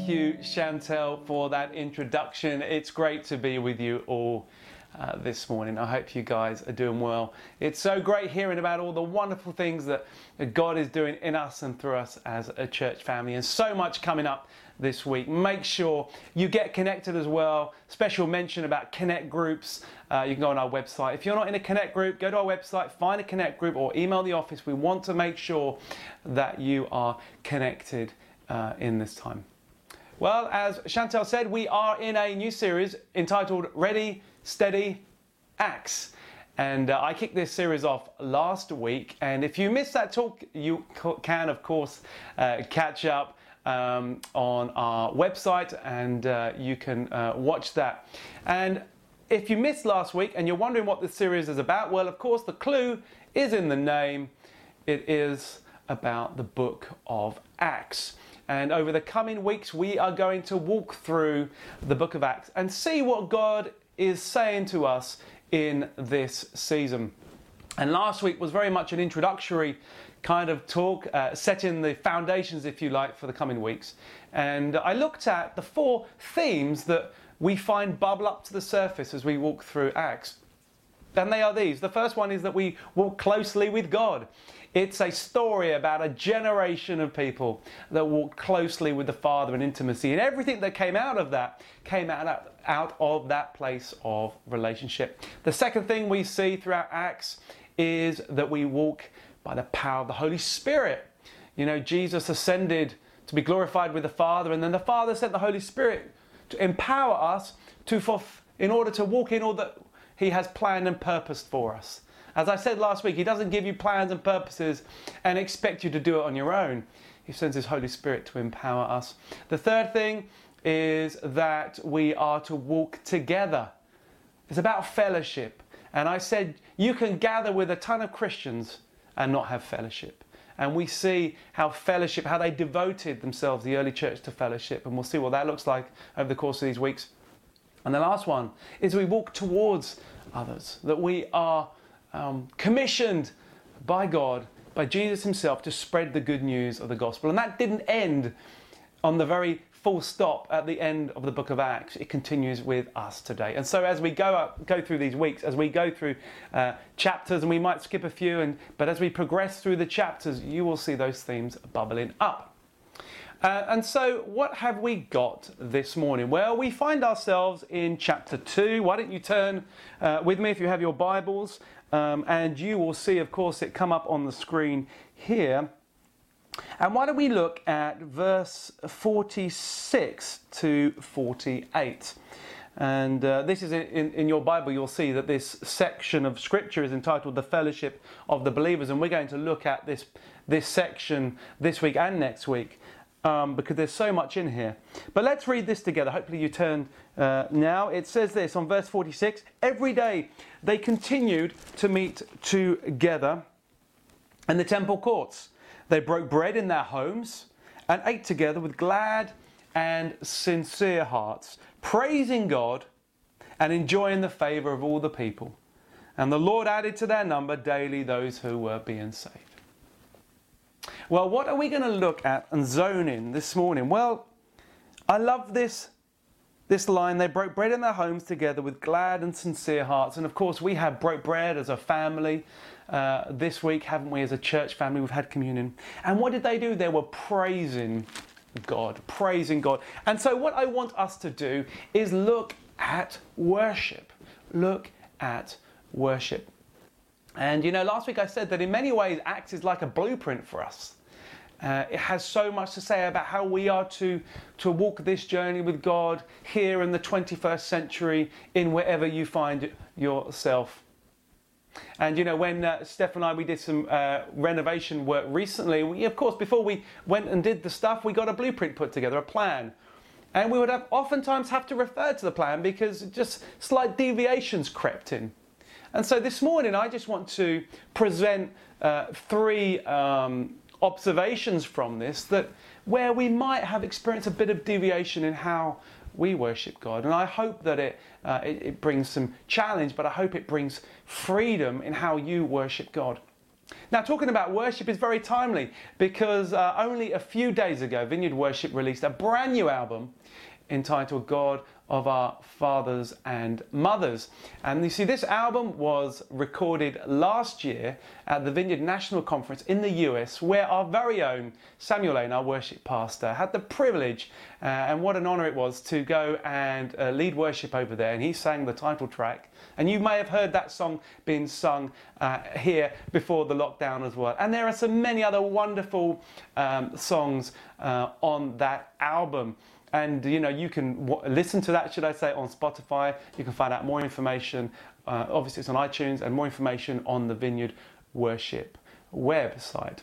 Thank you, Chantel, for that introduction. It's great to be with you all uh, this morning. I hope you guys are doing well. It's so great hearing about all the wonderful things that God is doing in us and through us as a church family, and so much coming up this week. Make sure you get connected as well. Special mention about connect groups. Uh, you can go on our website. If you're not in a connect group, go to our website, find a connect group, or email the office. We want to make sure that you are connected uh, in this time. Well, as Chantel said, we are in a new series entitled Ready, Steady, Acts. And uh, I kicked this series off last week. And if you missed that talk, you can, of course, uh, catch up um, on our website and uh, you can uh, watch that. And if you missed last week and you're wondering what this series is about, well, of course, the clue is in the name. It is about the book of Acts. And over the coming weeks, we are going to walk through the book of Acts and see what God is saying to us in this season. And last week was very much an introductory kind of talk, uh, setting the foundations, if you like, for the coming weeks. And I looked at the four themes that we find bubble up to the surface as we walk through Acts. And they are these. The first one is that we walk closely with God. It's a story about a generation of people that walked closely with the Father in intimacy. And everything that came out of that came out, out of that place of relationship. The second thing we see throughout Acts is that we walk by the power of the Holy Spirit. You know, Jesus ascended to be glorified with the Father, and then the Father sent the Holy Spirit to empower us to in order to walk in all that He has planned and purposed for us. As I said last week, He doesn't give you plans and purposes and expect you to do it on your own. He sends His Holy Spirit to empower us. The third thing is that we are to walk together. It's about fellowship. And I said, you can gather with a ton of Christians and not have fellowship. And we see how fellowship, how they devoted themselves, the early church, to fellowship. And we'll see what that looks like over the course of these weeks. And the last one is we walk towards others, that we are um, commissioned by God, by Jesus Himself, to spread the good news of the gospel. And that didn't end on the very full stop at the end of the book of Acts. It continues with us today. And so, as we go up, go through these weeks, as we go through uh, chapters, and we might skip a few, and but as we progress through the chapters, you will see those themes bubbling up. Uh, and so, what have we got this morning? Well, we find ourselves in chapter 2. Why don't you turn uh, with me if you have your Bibles? Um, and you will see, of course, it come up on the screen here. And why don't we look at verse 46 to 48? And uh, this is in, in your Bible, you'll see that this section of Scripture is entitled The Fellowship of the Believers. And we're going to look at this, this section this week and next week um, because there's so much in here. But let's read this together. Hopefully, you turn uh, now. It says this on verse 46 Every day they continued to meet together in the temple courts. They broke bread in their homes and ate together with glad and sincere hearts, praising God and enjoying the favor of all the people. And the Lord added to their number daily those who were being saved. Well, what are we going to look at and zone in this morning? Well, I love this this line they broke bread in their homes together with glad and sincere hearts. And of course we have broke bread as a family uh, this week haven't we as a church family? We've had communion. And what did they do? They were praising god praising god. And so what i want us to do is look at worship. Look at worship and you know, last week I said that in many ways, Acts is like a blueprint for us. Uh, it has so much to say about how we are to, to walk this journey with God here in the 21st century, in wherever you find yourself. And you know, when uh, Steph and I we did some uh, renovation work recently, we, of course, before we went and did the stuff, we got a blueprint put together, a plan. And we would have, oftentimes have to refer to the plan because just slight deviations crept in. And so this morning, I just want to present uh, three um, observations from this that where we might have experienced a bit of deviation in how we worship God. And I hope that it, uh, it, it brings some challenge, but I hope it brings freedom in how you worship God. Now, talking about worship is very timely because uh, only a few days ago, Vineyard Worship released a brand new album entitled God of Our Fathers and Mothers. And you see, this album was recorded last year at the Vineyard National Conference in the US, where our very own Samuel Lane, our worship pastor, had the privilege, uh, and what an honor it was to go and uh, lead worship over there. And he sang the title track. And you may have heard that song being sung uh, here before the lockdown as well. And there are so many other wonderful um, songs uh, on that album and you know you can w- listen to that should i say on spotify. You can find out more information uh, obviously it's on itunes and more information on the vineyard worship website.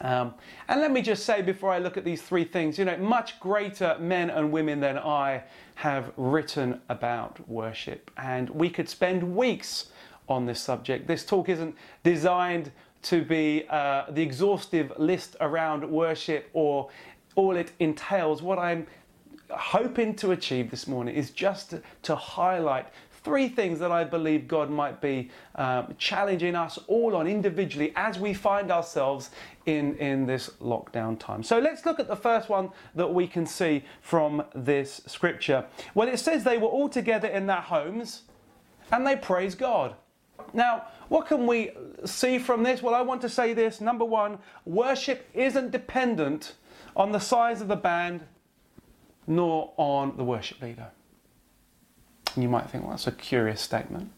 Um, and let me just say before i look at these three things you know much greater men and women than i have written about worship. And we could spend weeks on this subject. This talk isn't designed to be uh, the exhaustive list around worship or all it entails, what I'm hoping to achieve this morning is just to, to highlight three things that I believe God might be um, challenging us all on individually as we find ourselves in, in this lockdown time. So let's look at the first one that we can see from this scripture. Well, it says they were all together in their homes and they praised God. Now, what can we see from this? Well, I want to say this. Number one, worship isn't dependent on the size of the band nor on the worship leader. And you might think, well, that's a curious statement.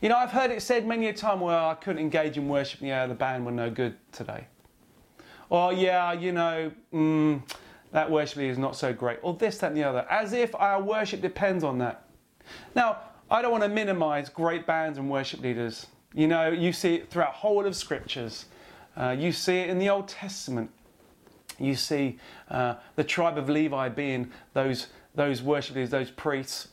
You know, I've heard it said many a time, well, I couldn't engage in worship, yeah, the band were no good today. Or, yeah, you know, mm, that worship leader is not so great. Or this, that, and the other. As if our worship depends on that. Now, I don't want to minimize great bands and worship leaders. You know, you see it throughout whole of scriptures. Uh, you see it in the Old Testament. You see uh, the tribe of Levi being those, those worshippers, those priests.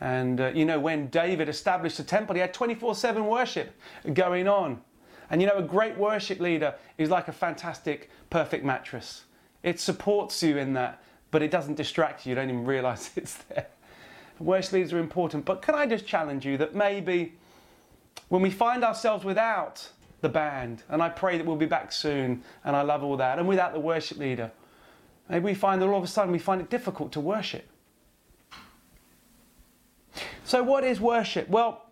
And uh, you know, when David established the temple, he had 24 7 worship going on. And you know, a great worship leader is like a fantastic, perfect mattress. It supports you in that, but it doesn't distract you. You don't even realize it's there. Worship leaders are important. But can I just challenge you that maybe when we find ourselves without the band, and I pray that we'll be back soon, and I love all that. And without the worship leader, maybe we find that all of a sudden we find it difficult to worship. So, what is worship? Well,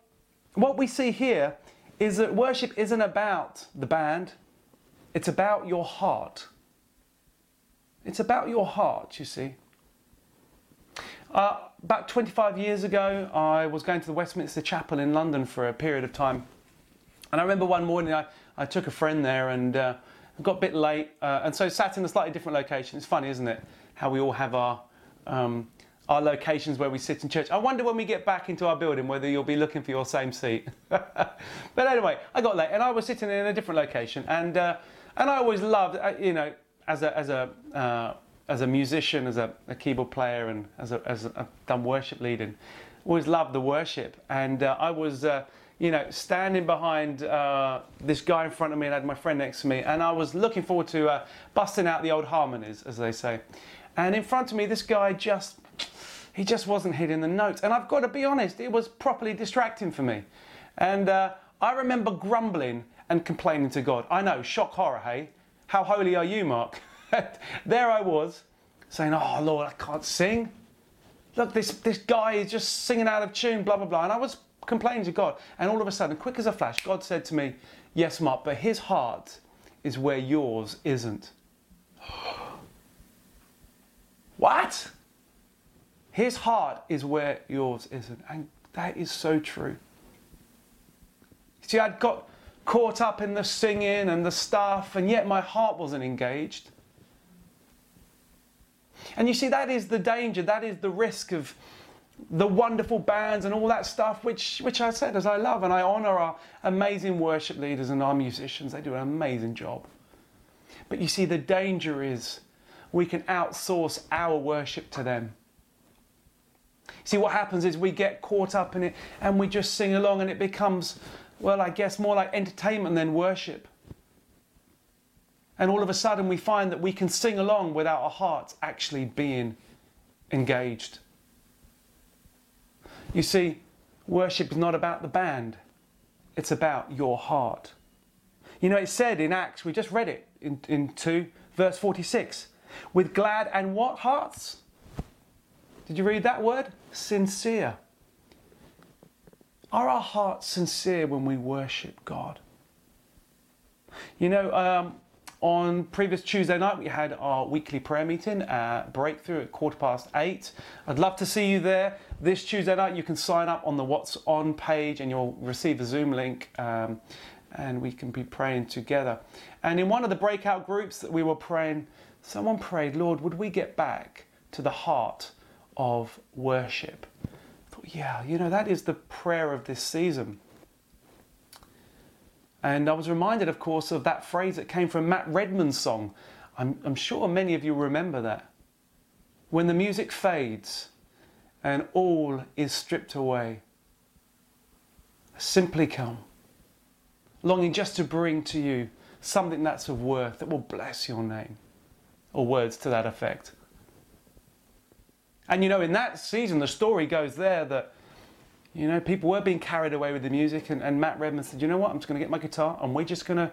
what we see here is that worship isn't about the band, it's about your heart. It's about your heart, you see. Uh, about 25 years ago, I was going to the Westminster Chapel in London for a period of time. And I remember one morning I, I took a friend there and uh, got a bit late, uh, and so sat in a slightly different location. It's funny, isn't it? How we all have our um, our locations where we sit in church. I wonder when we get back into our building whether you'll be looking for your same seat. but anyway, I got late and I was sitting in a different location, and uh, and I always loved, uh, you know, as a as a uh, as a musician, as a, a, keyboard player, and as a, as a, worship leading, always loved the worship, and uh, I was you know, standing behind uh, this guy in front of me and I had my friend next to me, and I was looking forward to uh, busting out the old harmonies, as they say. And in front of me, this guy just, he just wasn't hitting the notes. And I've got to be honest, it was properly distracting for me. And uh, I remember grumbling and complaining to God. I know, shock horror, hey? How holy are you, Mark? there I was, saying, Oh Lord, I can't sing. Look, this, this guy is just singing out of tune, blah, blah, blah. And I was complaining to God. And all of a sudden, quick as a flash, God said to me, Yes, Mark, but his heart is where yours isn't. what? His heart is where yours isn't. And that is so true. See, I'd got caught up in the singing and the stuff, and yet my heart wasn't engaged. And you see, that is the danger, that is the risk of the wonderful bands and all that stuff, which, which I said as I love and I honour our amazing worship leaders and our musicians. They do an amazing job. But you see, the danger is we can outsource our worship to them. See, what happens is we get caught up in it and we just sing along and it becomes, well, I guess more like entertainment than worship. And all of a sudden we find that we can sing along without our hearts actually being engaged. You see, worship is not about the band, it's about your heart. You know, it said in Acts, we just read it in, in 2, verse 46, with glad and what hearts? Did you read that word? Sincere. Are our hearts sincere when we worship God? You know, um, on previous Tuesday night, we had our weekly prayer meeting, uh, breakthrough at quarter past eight. I'd love to see you there. This Tuesday night, you can sign up on the What's On page and you'll receive a Zoom link um, and we can be praying together. And in one of the breakout groups that we were praying, someone prayed, Lord, would we get back to the heart of worship? I thought, yeah, you know, that is the prayer of this season. And I was reminded, of course, of that phrase that came from Matt Redman's song. I'm, I'm sure many of you remember that. When the music fades and all is stripped away, simply come, longing just to bring to you something that's of worth that will bless your name, or words to that effect. And you know, in that season, the story goes there that you know, people were being carried away with the music, and, and Matt Redman said, You know what? I'm just going to get my guitar and we're just going to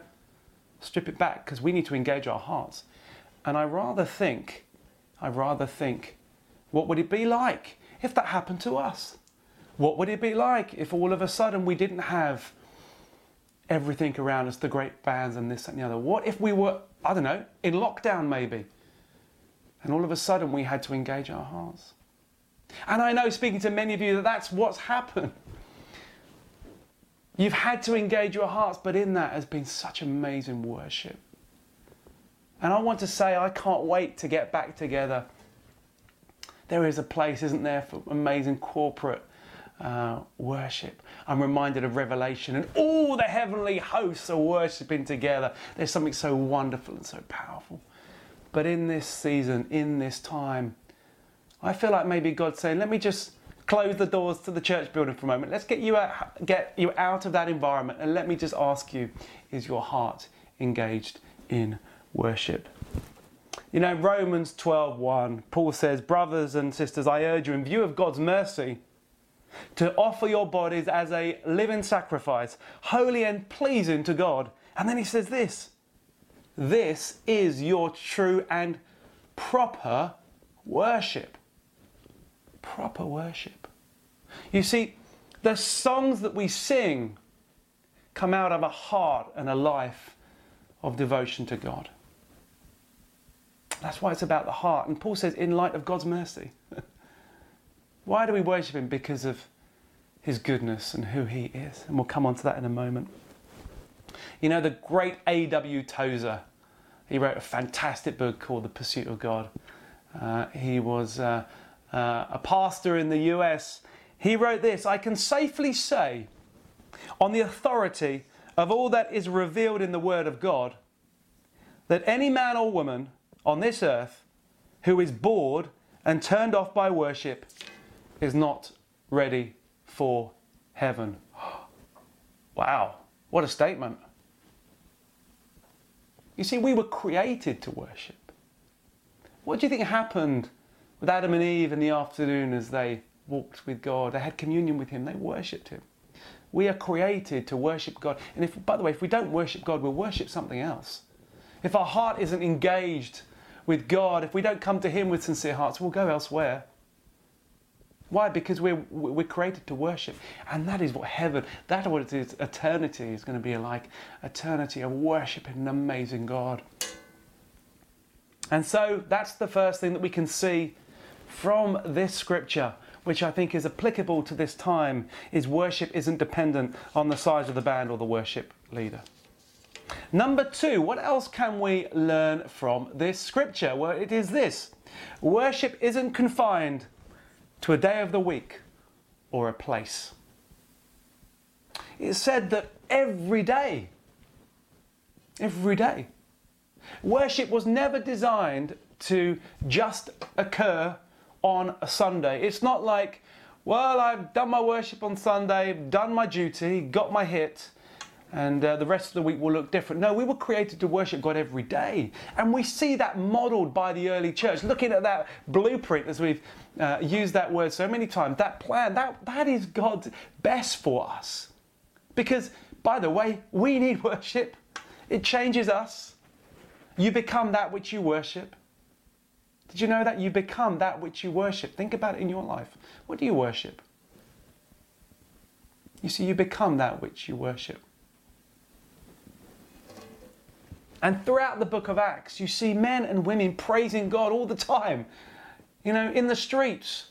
strip it back because we need to engage our hearts. And I rather think, I rather think, what would it be like if that happened to us? What would it be like if all of a sudden we didn't have everything around us, the great bands and this and the other? What if we were, I don't know, in lockdown maybe, and all of a sudden we had to engage our hearts? And I know, speaking to many of you, that that's what's happened. You've had to engage your hearts, but in that has been such amazing worship. And I want to say, I can't wait to get back together. There is a place, isn't there, for amazing corporate uh, worship. I'm reminded of Revelation, and all the heavenly hosts are worshipping together. There's something so wonderful and so powerful. But in this season, in this time, I feel like maybe God's saying, let me just close the doors to the church building for a moment. Let's get you out, get you out of that environment and let me just ask you, is your heart engaged in worship? You know, Romans 12:1, Paul says, "Brothers and sisters, I urge you in view of God's mercy to offer your bodies as a living sacrifice, holy and pleasing to God." And then he says this, "This is your true and proper worship." proper worship. You see, the songs that we sing come out of a heart and a life of devotion to God. That's why it's about the heart. And Paul says, in light of God's mercy. why do we worship Him? Because of His goodness and who He is. And we'll come on to that in a moment. You know, the great A.W. Tozer, he wrote a fantastic book called The Pursuit of God. Uh, he was uh, uh, a pastor in the US, he wrote this I can safely say, on the authority of all that is revealed in the Word of God, that any man or woman on this earth who is bored and turned off by worship is not ready for heaven. wow, what a statement. You see, we were created to worship. What do you think happened with Adam and Eve in the afternoon as they walked with God. They had communion with Him, they worshipped Him. We are created to worship God. And if, by the way, if we don't worship God, we'll worship something else. If our heart isn't engaged with God, if we don't come to Him with sincere hearts, we'll go elsewhere. Why? Because we're, we're created to worship. And that is what heaven, that what it is, eternity is going to be like. Eternity of worshiping an amazing God. And so that's the first thing that we can see from this scripture, which I think is applicable to this time, is worship isn't dependent on the size of the band or the worship leader. Number two, what else can we learn from this scripture? Well, it is this worship isn't confined to a day of the week or a place. It's said that every day, every day, worship was never designed to just occur on a Sunday. It's not like, well, I've done my worship on Sunday, done my duty, got my hit, and uh, the rest of the week will look different. No, we were created to worship God every day. And we see that modeled by the early church. Looking at that blueprint, as we've uh, used that word so many times, that plan, that, that is God's best for us. Because By the way, we need worship. It changes us. You become that which you worship. Did you know that? You become that which you worship. Think about it in your life. What do you worship? You see, you become that which you worship. And throughout the book of Acts, you see men and women praising God all the time. You know, in the streets,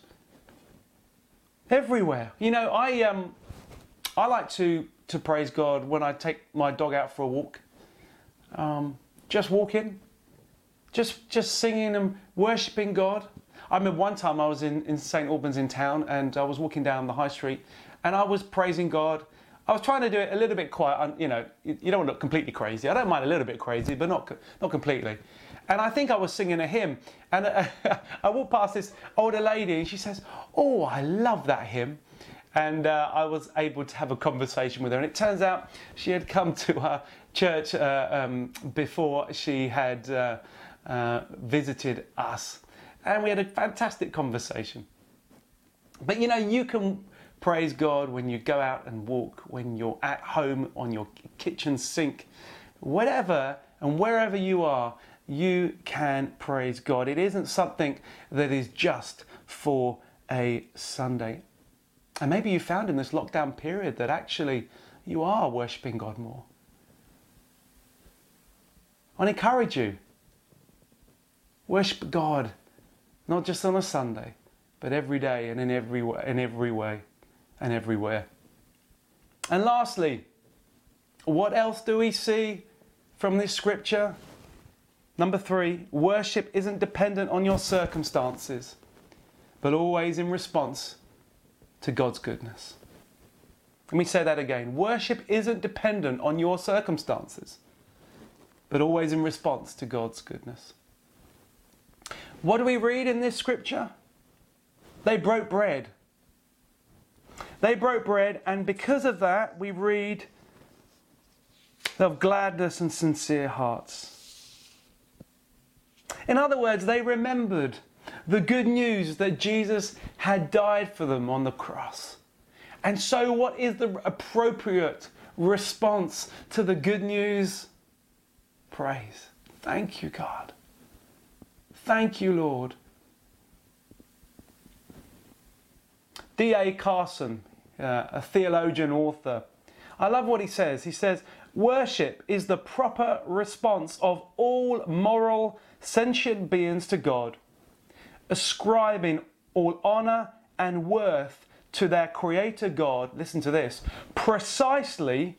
everywhere. You know, I um, I like to to praise God when I take my dog out for a walk. Um, just walking, just just singing and worshiping God. I remember one time I was in, in St Albans in town and I was walking down the high street and I was praising God. I was trying to do it a little bit quiet. You know, you don't want to look completely crazy. I don't mind a little bit crazy, but not not completely. And I think I was singing a hymn, and uh, I walked past this older lady, and she says, "Oh, I love that hymn." And uh, I was able to have a conversation with her, and it turns out she had come to our church uh, um, before she had uh, uh, visited us, and we had a fantastic conversation. But you know, you can praise God when you go out and walk, when you're at home on your kitchen sink, whatever and wherever you are, you can praise God. It isn't something that is just for a Sunday. And maybe you found in this lockdown period that actually you are worshipping God more. I encourage you. Worship God, not just on a Sunday, but every day and in every way, in every way and everywhere. And lastly, what else do we see from this scripture? Number three, worship isn't dependent on your circumstances, but always in response to God's goodness. Let me say that again. Worship isn't dependent on your circumstances, but always in response to God's goodness. What do we read in this scripture? They broke bread they broke bread, and because of that, we read of gladness and sincere hearts. In other words, they remembered the good news that Jesus had died for them on the cross. And so, what is the appropriate response to the good news? Praise. Thank you, God. Thank you, Lord. D.A. Carson, uh, a theologian author. I love what he says. He says, Worship is the proper response of all moral, sentient beings to God, ascribing all honour and worth to their Creator God. Listen to this precisely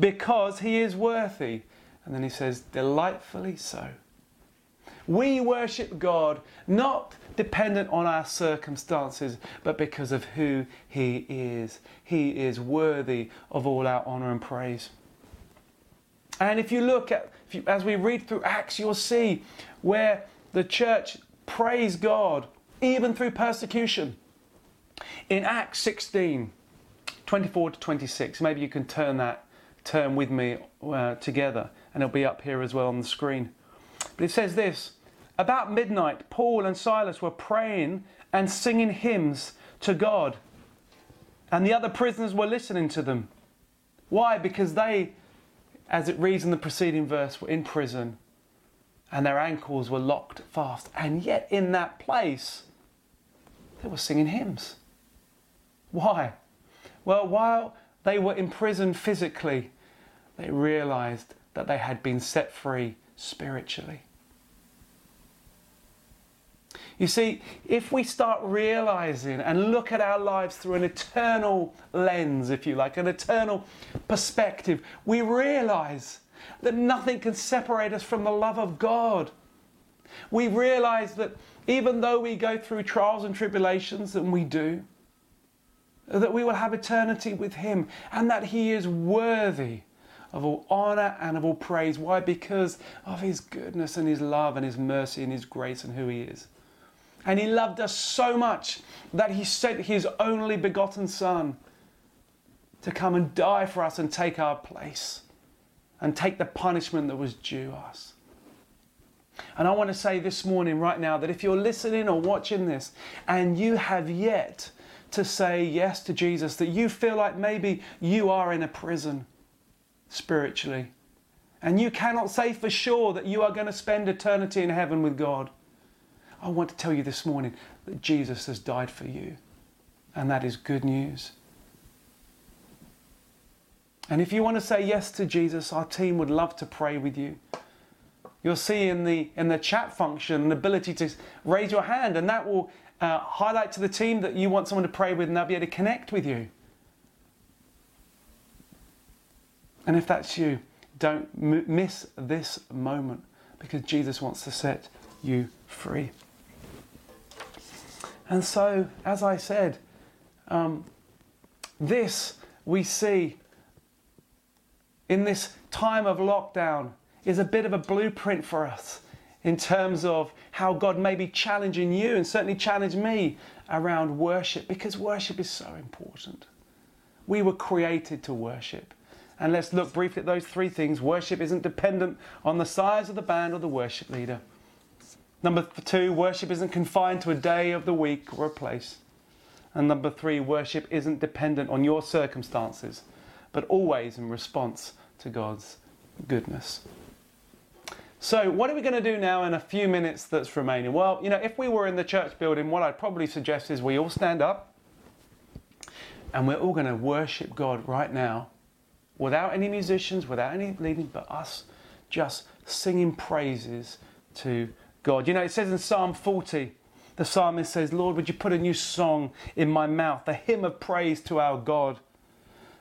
because He is worthy. And then he says, delightfully so. We worship God not dependent on our circumstances, but because of who He is. He is worthy of all our honour and praise. And if you look at, you, as we read through Acts, you'll see where the church praised God even through persecution. In Acts 16, 24 to 26, maybe you can turn that turn with me uh, together, and it'll be up here as well on the screen. But it says this About midnight, Paul and Silas were praying and singing hymns to God, and the other prisoners were listening to them. Why? Because they, as it reads in the preceding verse, were in prison and their ankles were locked fast. And yet, in that place, they were singing hymns. Why? Well, while they were imprisoned physically, they realized that they had been set free spiritually. You see, if we start realizing and look at our lives through an eternal lens, if you like, an eternal perspective, we realize that nothing can separate us from the love of God. We realize that even though we go through trials and tribulations, and we do, that we will have eternity with Him and that He is worthy of all honor and of all praise. Why? Because of His goodness and His love and His mercy and His grace and who He is. And He loved us so much that He sent His only begotten Son to come and die for us and take our place and take the punishment that was due us. And I want to say this morning, right now, that if you're listening or watching this and you have yet to say yes to Jesus, that you feel like maybe you are in a prison spiritually, and you cannot say for sure that you are going to spend eternity in heaven with God, I want to tell you this morning that Jesus has died for you, and that is good news. And if you want to say yes to Jesus, our team would love to pray with you. You'll see in the in the chat function an ability to raise your hand, and that will uh, highlight to the team that you want someone to pray with, and they'll be able to connect with you. And if that's you, don't miss this moment because Jesus wants to set you free. And so, as I said, um, this we see in this time of lockdown is a bit of a blueprint for us in terms of how God may be challenging you and certainly challenge me around worship because worship is so important. We were created to worship. And let's look briefly at those three things. Worship isn't dependent on the size of the band or the worship leader. Number two, worship isn't confined to a day of the week or a place. And number three, worship isn't dependent on your circumstances, but always in response to God's goodness. So, what are we going to do now in a few minutes that's remaining? Well, you know, if we were in the church building, what I'd probably suggest is we all stand up and we're all going to worship God right now without any musicians, without any leading, but us just singing praises to God. You know, it says in Psalm 40, the psalmist says, Lord, would you put a new song in my mouth, a hymn of praise to our God?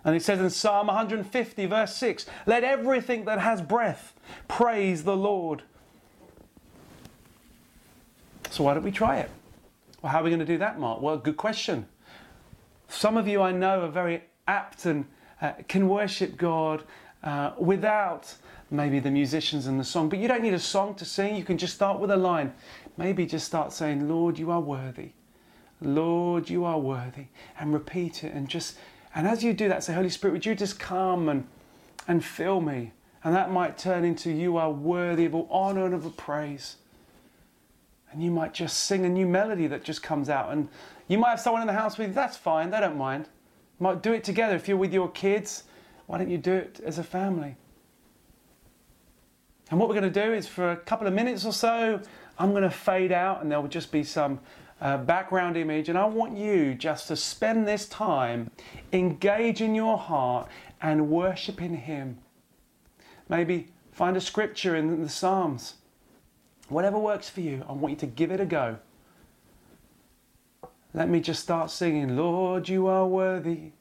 And it says in Psalm 150, verse 6, let everything that has breath praise the Lord. So, why don't we try it? Well, how are we going to do that, Mark? Well, good question. Some of you I know are very apt and uh, can worship God uh, without maybe the musicians and the song, but you don't need a song to sing. You can just start with a line. Maybe just start saying, Lord, you are worthy. Lord, you are worthy. And repeat it and just and as you do that, say, Holy Spirit, would you just come and, and fill me? And that might turn into you are worthy of all honor and of all praise. And you might just sing a new melody that just comes out. And you might have someone in the house with you, that's fine, they don't mind. Might do it together. If you're with your kids, why don't you do it as a family? And what we're going to do is for a couple of minutes or so, I'm going to fade out and there will just be some uh, background image, and I want you just to spend this time engaging your heart and worshiping Him. Maybe find a scripture in the Psalms. Whatever works for you, I want you to give it a go. Let me just start singing, Lord, you are worthy.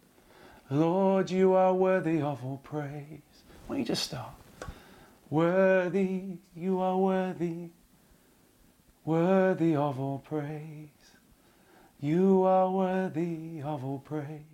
Lord, you are worthy of all praise. Why don't you just start? Worthy, you are worthy worthy of all praise. You are worthy of all praise.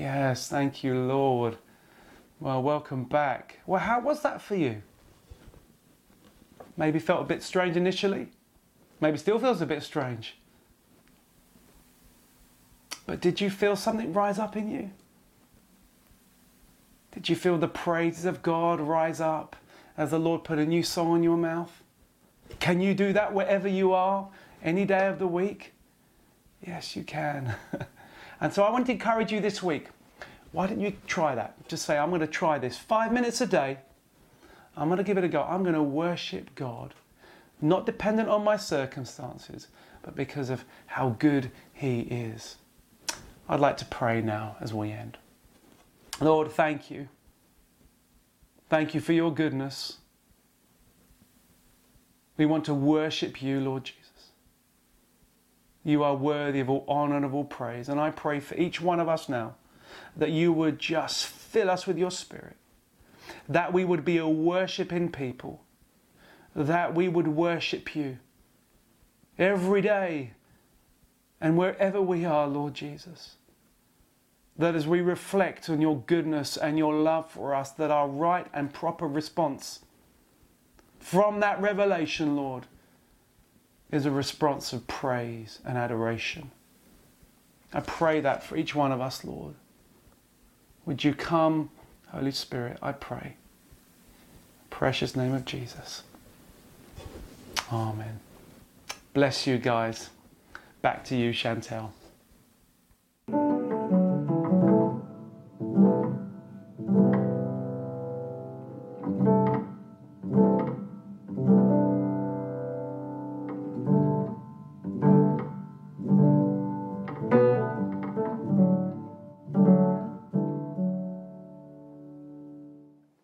Yes, thank you, Lord. Well, welcome back. Well, how was that for you? Maybe felt a bit strange initially. Maybe still feels a bit strange. But did you feel something rise up in you? Did you feel the praises of God rise up as the Lord put a new song in your mouth? Can you do that wherever you are, any day of the week? Yes, you can. and so I want to encourage you this week. Why don't you try that? Just say, I'm going to try this five minutes a day. I'm going to give it a go. I'm going to worship God, not dependent on my circumstances, but because of how good He is. I'd like to pray now as we end. Lord, thank you. Thank you for your goodness. We want to worship you, Lord Jesus. You are worthy of all honor and of all praise. And I pray for each one of us now that you would just fill us with your spirit, that we would be a worshiping people, that we would worship you every day and wherever we are, Lord Jesus that as we reflect on your goodness and your love for us, that our right and proper response from that revelation, Lord, is a response of praise and adoration. I pray that for each one of us, Lord. Would you come, Holy Spirit, I pray. Precious name of Jesus. Amen. Bless you guys. Back to you, Chantel.